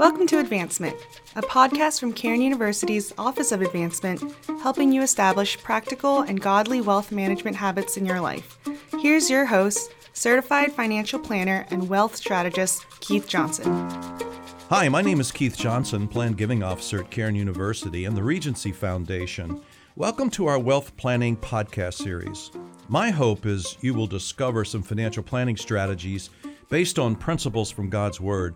Welcome to Advancement, a podcast from Cairn University's Office of Advancement, helping you establish practical and godly wealth management habits in your life. Here's your host, certified financial planner and wealth strategist, Keith Johnson. Hi, my name is Keith Johnson, Plan Giving Officer at Cairn University and the Regency Foundation. Welcome to our Wealth Planning Podcast series. My hope is you will discover some financial planning strategies based on principles from God's Word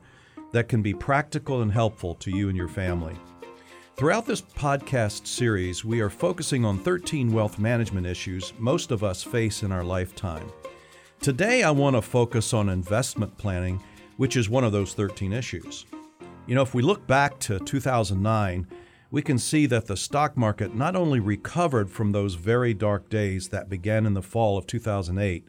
that can be practical and helpful to you and your family. Throughout this podcast series, we are focusing on 13 wealth management issues most of us face in our lifetime. Today, I want to focus on investment planning, which is one of those 13 issues. You know, if we look back to 2009, we can see that the stock market not only recovered from those very dark days that began in the fall of 2008,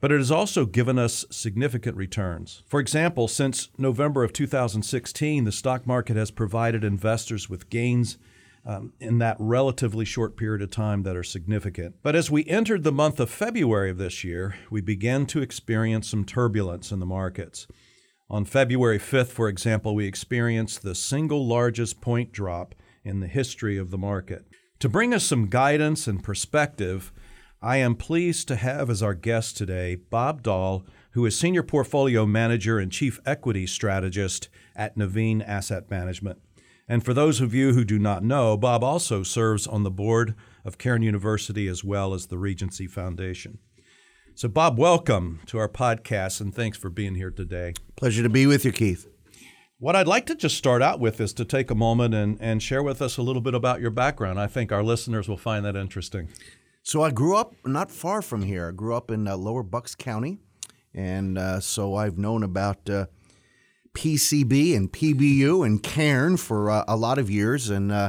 but it has also given us significant returns. For example, since November of 2016, the stock market has provided investors with gains um, in that relatively short period of time that are significant. But as we entered the month of February of this year, we began to experience some turbulence in the markets. On February 5th, for example, we experienced the single largest point drop in the history of the market. To bring us some guidance and perspective, I am pleased to have as our guest today Bob Doll, who is Senior Portfolio Manager and Chief Equity Strategist at Nuveen Asset Management. And for those of you who do not know, Bob also serves on the board of Cairn University as well as the Regency Foundation. So, Bob, welcome to our podcast and thanks for being here today. Pleasure to be with you, Keith. What I'd like to just start out with is to take a moment and, and share with us a little bit about your background. I think our listeners will find that interesting. So I grew up not far from here. I grew up in uh, Lower Bucks County, and uh, so I've known about uh, PCB and PBU and Cairn for uh, a lot of years, and uh,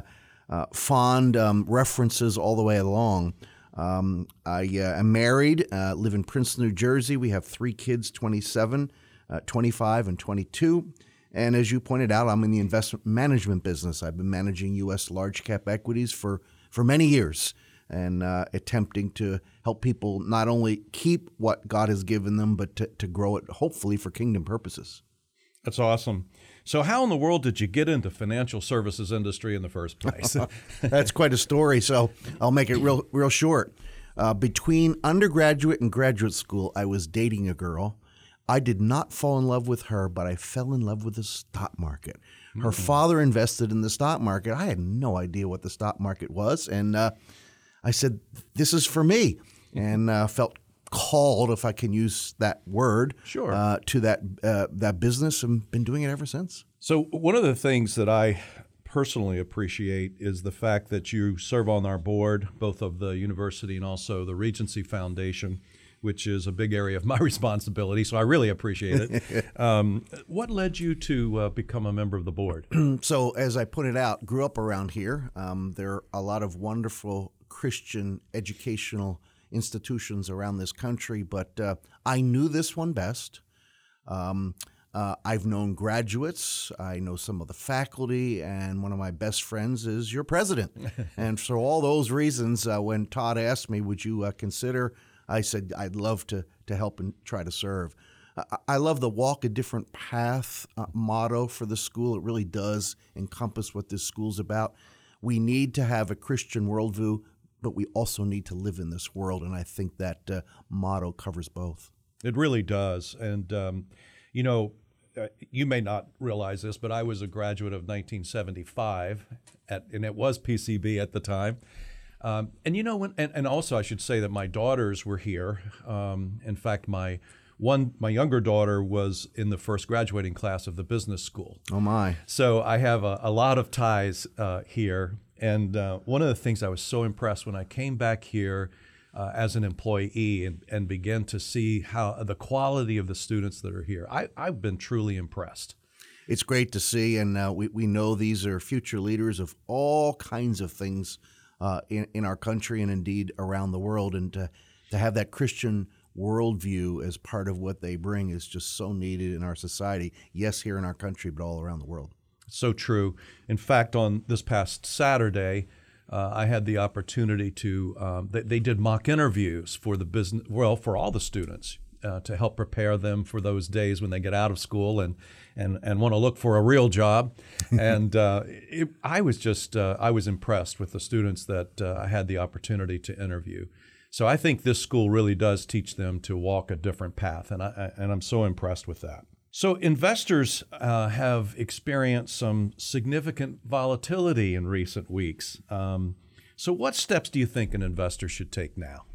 uh, fond um, references all the way along. Um, I am married, live in Princeton, New Jersey. We have three kids 27, 25, and 22. And as you pointed out, I'm in the investment management business. I've been managing U.S. large cap equities for, for many years and uh, attempting to help people not only keep what God has given them, but to, to grow it, hopefully, for kingdom purposes. That's awesome. So, how in the world did you get into financial services industry in the first place? That's quite a story. So, I'll make it real, real short. Uh, between undergraduate and graduate school, I was dating a girl. I did not fall in love with her, but I fell in love with the stock market. Her mm-hmm. father invested in the stock market. I had no idea what the stock market was, and uh, I said, "This is for me," and uh, felt called, if I can use that word, sure, uh, to that uh, that business, and been doing it ever since. So one of the things that I personally appreciate is the fact that you serve on our board, both of the university and also the Regency Foundation. Which is a big area of my responsibility, so I really appreciate it. um, what led you to uh, become a member of the board? so, as I pointed out, grew up around here. Um, there are a lot of wonderful Christian educational institutions around this country, but uh, I knew this one best. Um, uh, I've known graduates, I know some of the faculty, and one of my best friends is your president. and for all those reasons, uh, when Todd asked me, Would you uh, consider? I said, I'd love to, to help and try to serve. I love the walk a different path uh, motto for the school. It really does encompass what this school's about. We need to have a Christian worldview but we also need to live in this world. And I think that uh, motto covers both. It really does. And, um, you know, uh, you may not realize this, but I was a graduate of 1975, at, and it was PCB at the time. Um, and you know, when, and, and, also I should say that my daughters were here. Um, in fact, my one, my younger daughter was in the first graduating class of the business school. Oh my! So I have a, a lot of ties uh, here. And uh, one of the things I was so impressed when I came back here uh, as an employee and, and began to see how the quality of the students that are here, I, I've been truly impressed. It's great to see, and uh, we, we know these are future leaders of all kinds of things uh, in, in our country and indeed around the world. And to, to have that Christian worldview as part of what they bring is just so needed in our society. Yes, here in our country, but all around the world. So true. In fact, on this past Saturday, uh, I had the opportunity to. Um, they, they, did mock interviews for the business. Well, for all the students, uh, to help prepare them for those days when they get out of school and and, and want to look for a real job. and uh, it, I was just uh, I was impressed with the students that uh, I had the opportunity to interview. So I think this school really does teach them to walk a different path, and I and I'm so impressed with that. So investors uh, have experienced some significant volatility in recent weeks. Um, so what steps do you think an investor should take now?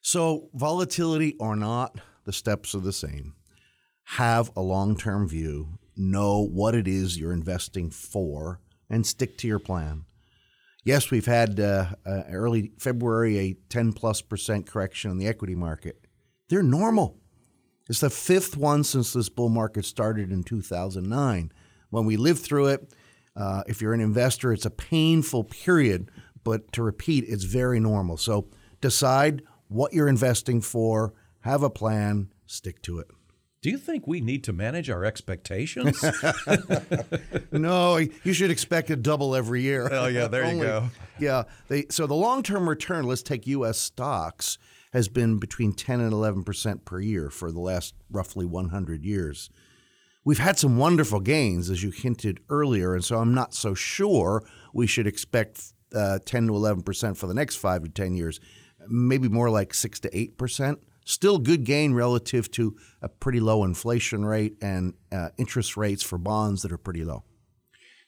So volatility or not, the steps are the same. Have a long-term view, know what it is you're investing for, and stick to your plan. Yes, we've had uh, uh, early February a 10 plus percent correction in the equity market. They're normal. It's the fifth one since this bull market started in 2009. When we lived through it, uh, if you're an investor, it's a painful period, but to repeat, it's very normal. So decide what you're investing for, have a plan, stick to it. Do you think we need to manage our expectations? no, you should expect a double every year. Oh yeah, there Only, you go. Yeah, they, so the long-term return, let's take U.S. stocks, has been between 10 and 11 percent per year for the last roughly 100 years. We've had some wonderful gains, as you hinted earlier, and so I'm not so sure we should expect uh, 10 to 11 percent for the next five to 10 years. Maybe more like six to eight percent. Still good gain relative to a pretty low inflation rate and uh, interest rates for bonds that are pretty low.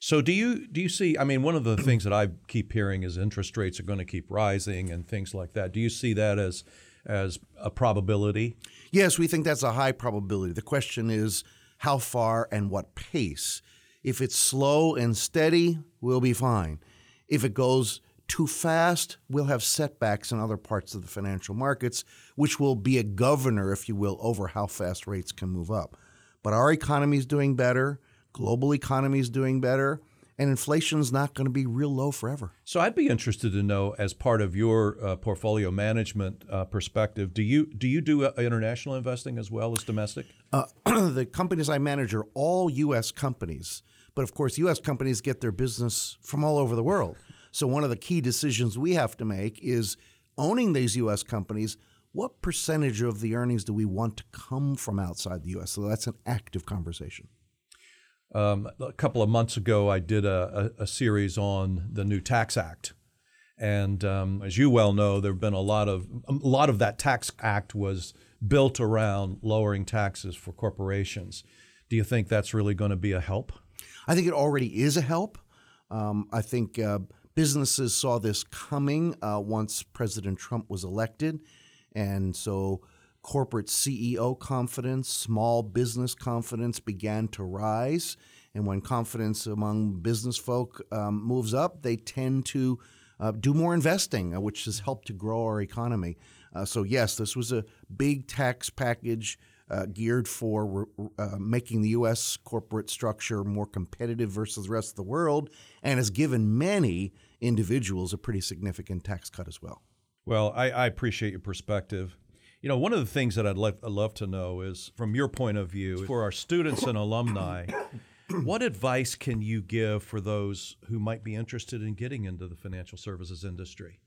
So do you do you see? I mean, one of the things that I keep hearing is interest rates are going to keep rising and things like that. Do you see that as as a probability? Yes, we think that's a high probability. The question is how far and what pace. If it's slow and steady, we'll be fine. If it goes too fast, we'll have setbacks in other parts of the financial markets, which will be a governor, if you will, over how fast rates can move up. But our economy is doing better, global economy is doing better, and inflation is not going to be real low forever. So I'd be interested to know, as part of your uh, portfolio management uh, perspective, do you do you do uh, international investing as well as domestic? Uh, the companies I manage are all U.S. companies, but of course, U.S. companies get their business from all over the world. So, one of the key decisions we have to make is owning these U.S. companies. What percentage of the earnings do we want to come from outside the U.S.? So, that's an active conversation. Um, a couple of months ago, I did a, a, a series on the new Tax Act. And um, as you well know, there have been a lot of a lot of that tax act was built around lowering taxes for corporations. Do you think that's really going to be a help? I think it already is a help. Um, I think uh, businesses saw this coming uh, once President Trump was elected. And so corporate CEO confidence, small business confidence began to rise. And when confidence among business folk um, moves up, they tend to uh, do more investing, uh, which has helped to grow our economy. Uh, so, yes, this was a big tax package uh, geared for uh, making the U.S. corporate structure more competitive versus the rest of the world and has given many individuals a pretty significant tax cut as well. Well, I, I appreciate your perspective. You know, one of the things that I'd love, I'd love to know is from your point of view, for our students and alumni, what advice can you give for those who might be interested in getting into the financial services industry?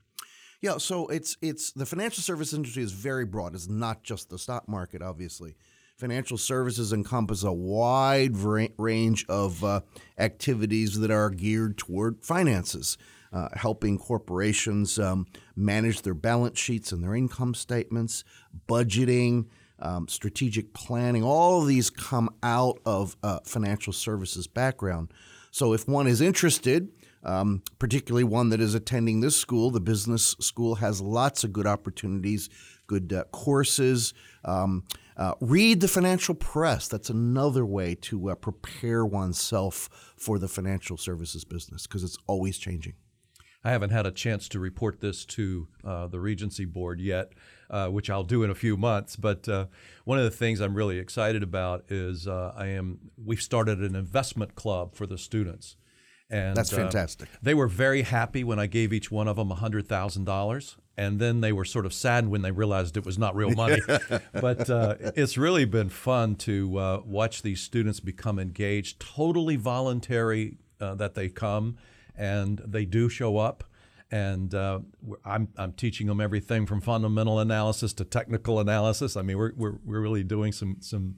Yeah, so it's it's the financial service industry is very broad. It's not just the stock market, obviously. Financial services encompass a wide range of uh, activities that are geared toward finances, uh, helping corporations um, manage their balance sheets and their income statements, budgeting, um, strategic planning. All of these come out of financial services background. So if one is interested, um, particularly one that is attending this school. The business school has lots of good opportunities, good uh, courses. Um, uh, read the financial press. That's another way to uh, prepare oneself for the financial services business because it's always changing. I haven't had a chance to report this to uh, the Regency Board yet, uh, which I'll do in a few months. But uh, one of the things I'm really excited about is uh, I am we've started an investment club for the students. And that's uh, fantastic. They were very happy when I gave each one of them hundred thousand dollars, and then they were sort of saddened when they realized it was not real money. but uh, it's really been fun to uh, watch these students become engaged, totally voluntary uh, that they come, and they do show up. and uh, I'm, I'm teaching them everything from fundamental analysis to technical analysis. I mean, we're, we're, we're really doing some some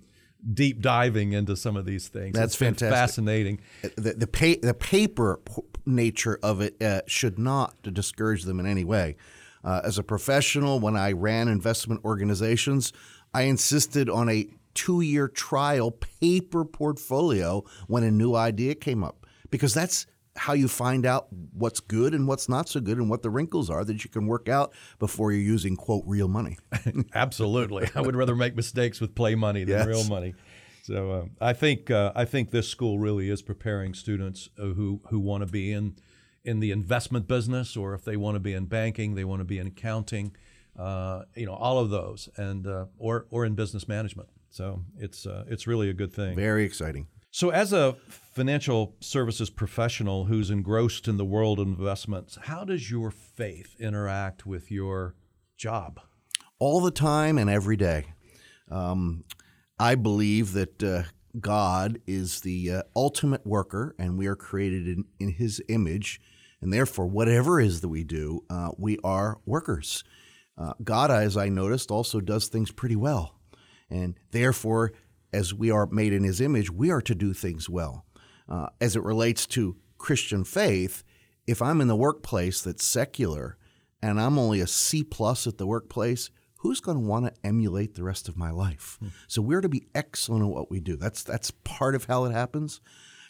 deep diving into some of these things. That's fantastic. fascinating. the the, pa- the paper p- nature of it uh, should not discourage them in any way. Uh, as a professional, when I ran investment organizations, I insisted on a two-year trial paper portfolio when a new idea came up because that's how you find out what's good and what's not so good and what the wrinkles are that you can work out before you're using quote real money. Absolutely, I would rather make mistakes with play money than Yes. real money. So uh, I think uh, I think this school really is preparing students uh, who who want to be in in the investment business, or if they want to be in banking, they want to be in accounting, uh, you know, all of those, and uh, or or in business management. So it's uh, it's really a good thing. Very exciting. So, as a financial services professional who's engrossed in the world of investments, how does your faith interact with your job? all the time and every day. Um, I believe that uh, God is the uh, ultimate worker, and we are created in, in His image, and therefore, whatever it is that we do, uh, we are workers. Uh, God, as I noticed, also does things pretty well, and therefore, as we are made in His image, we are to do things well. Uh, as it relates to Christian faith, if I'm in the workplace that's secular and I'm only a C plus at the workplace, who's going to want to emulate the rest of my life? So we're to be excellent at what we do. That's that's part of how it happens.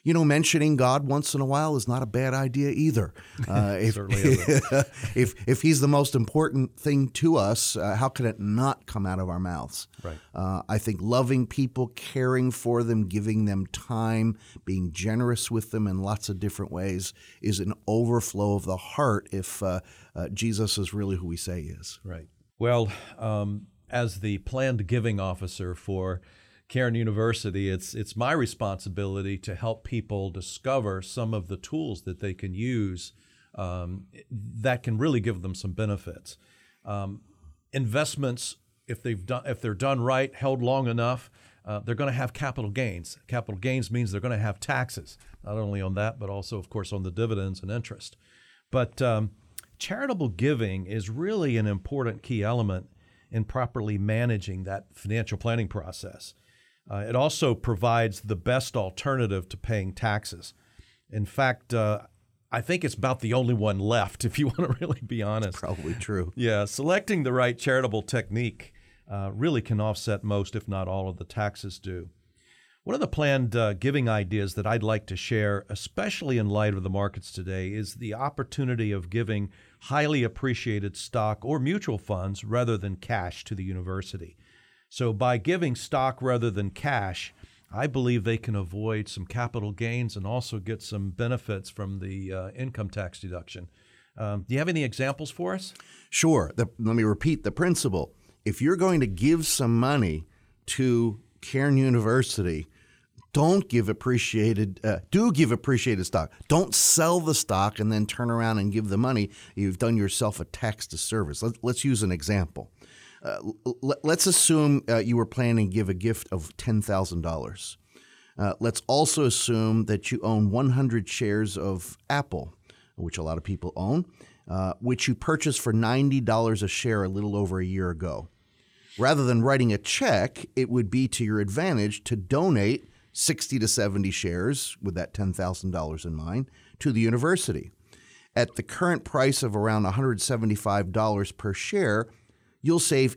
You know, mentioning God once in a while is not a bad idea either. Uh, if, if if He's the most important thing to us, uh, how can it not come out of our mouths? Right. Uh, I think loving people, caring for them, giving them time, being generous with them in lots of different ways is an overflow of the heart if uh, uh, Jesus is really who we say he is. Right. Well, um, as the planned giving officer for Cairn University, it's it's my responsibility to help people discover some of the tools that they can use um, that can really give them some benefits. Um, investments, if they've done if they're done right, held long enough, uh, they're going to have capital gains. Capital gains means they're going to have taxes, not only on that, but also, of course, on the dividends and interest. But um, charitable giving is really an important key element in properly managing that financial planning process. Uh, it also provides the best alternative to paying taxes. In fact, uh, I think it's about the only one left, if you want to really be honest. Probably true. Yeah, selecting the right charitable technique uh, really can offset most, if not all, of the taxes due. One of the planned uh, giving ideas that I'd like to share, especially in light of the markets today, is the opportunity of giving highly appreciated stock or mutual funds rather than cash to the university. So, by giving stock rather than cash, I believe they can avoid some capital gains and also get some benefits from the uh, income tax deduction. Um, do you have any examples for us? Sure. The, let me repeat the principle. If you're going to give some money to Cairn University, don't give appreciated, uh, do give appreciated stock. Don't sell the stock and then turn around and give the money. You've done yourself a tax disservice. Let, let's use an example. Uh, l- let's assume uh, you were planning to give a gift of $10,000. Uh, let's also assume that you own 100 shares of Apple, which a lot of people own, uh, which you purchased for $90 a share a little over a year ago. Rather than writing a check, it would be to your advantage to donate 60 to 70 shares with that $10,000 in mind to the university. At the current price of around $175 per share, you'll save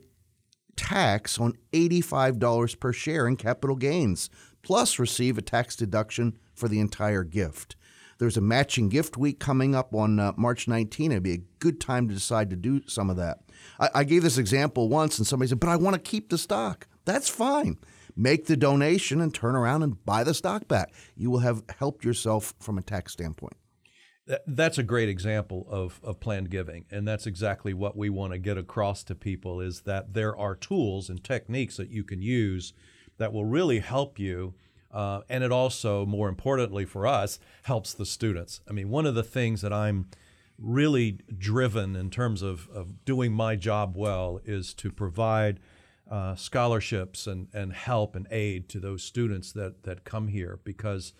tax on $85 per share in capital gains, plus receive a tax deduction for the entire gift. There's a matching gift week coming up on uh, March 19. It'd be a good time to decide to do some of that. I, I gave this example once, and somebody said, But I want to keep the stock. That's fine. Make the donation and turn around and buy the stock back. You will have helped yourself from a tax standpoint. That- That's a great example of, of planned giving, and that's exactly what we want to get across to people is that there are tools and techniques that you can use that will really help you, uh, and it also, more importantly for us, helps the students. I mean, one of the things that I'm really driven in terms of, of doing my job well is to provide uh, scholarships and, and help and aid to those students that, that come here because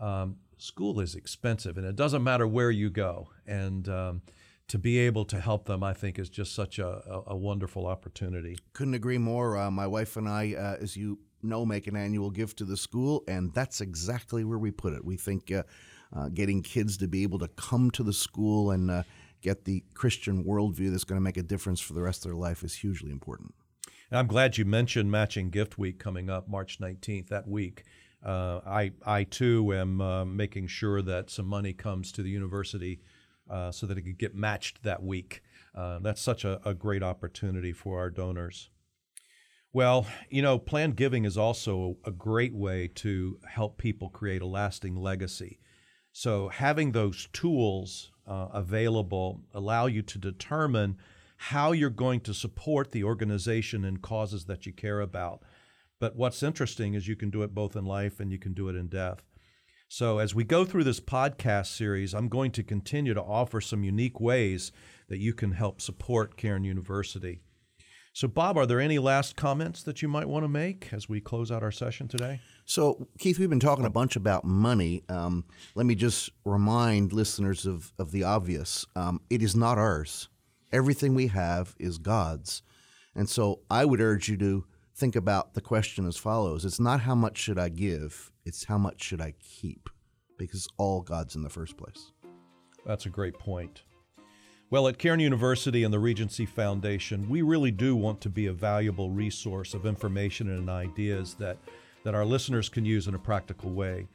um, school is expensive and it doesn't matter where you go. And um, to be able to help them, I think, is just such a, a, a wonderful opportunity. Couldn't agree more. Uh, my wife and I, uh, as you know, make an annual gift to the school, and that's exactly where we put it. We think uh, uh getting kids to be able to come to the school and uh, get the Christian worldview that's going to make a difference for the rest of their life is hugely important. And I'm glad you mentioned Matching Gift Week coming up March 19th, that week. Uh, I, I too am uh, making sure that some money comes to the university uh, so that it could get matched that week. Uh, that's such a, a, great opportunity for our donors. Well, you know, planned giving is also a, a great way to help people create a lasting legacy. So having those tools uh, available allow you to determine how you're going to support the organization and causes that you care about. But what's interesting is you can do it both in life and you can do it in death. So, as we go through this podcast series, I'm going to continue to offer some unique ways that you can help support Cairn University. So, Bob, are there any last comments that you might want to make as we close out our session today? So, Keith, we've been talking a bunch about money. Um, let me just remind listeners of, of the obvious um, it is not ours, everything we have is God's. And so, I would urge you to think about the question as follows It's not how much should I give, it's how much should I keep, because all God's in the first place. That's a great point. Well, at Cairn University and the Regency Foundation, we really do want to be a valuable resource of information and ideas that, that our listeners can use in a practical way.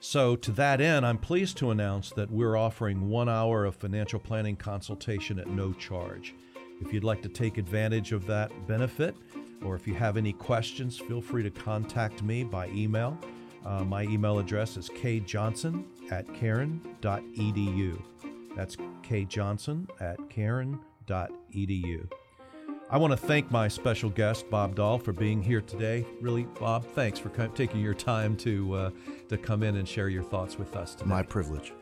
So, to that end, I'm pleased to announce that we're offering one hour of financial planning consultation at no charge. If you'd like to take advantage of that benefit, or if you have any questions, feel free to contact me by email. Uh, my email address is kjohnson at cairn.edu. That's kjohnson at cairn.edu. I want to thank my special guest, Bob Doll, for being here today. Really, Bob, thanks for taking your time to, uh, to come in and share your thoughts with us today. My privilege.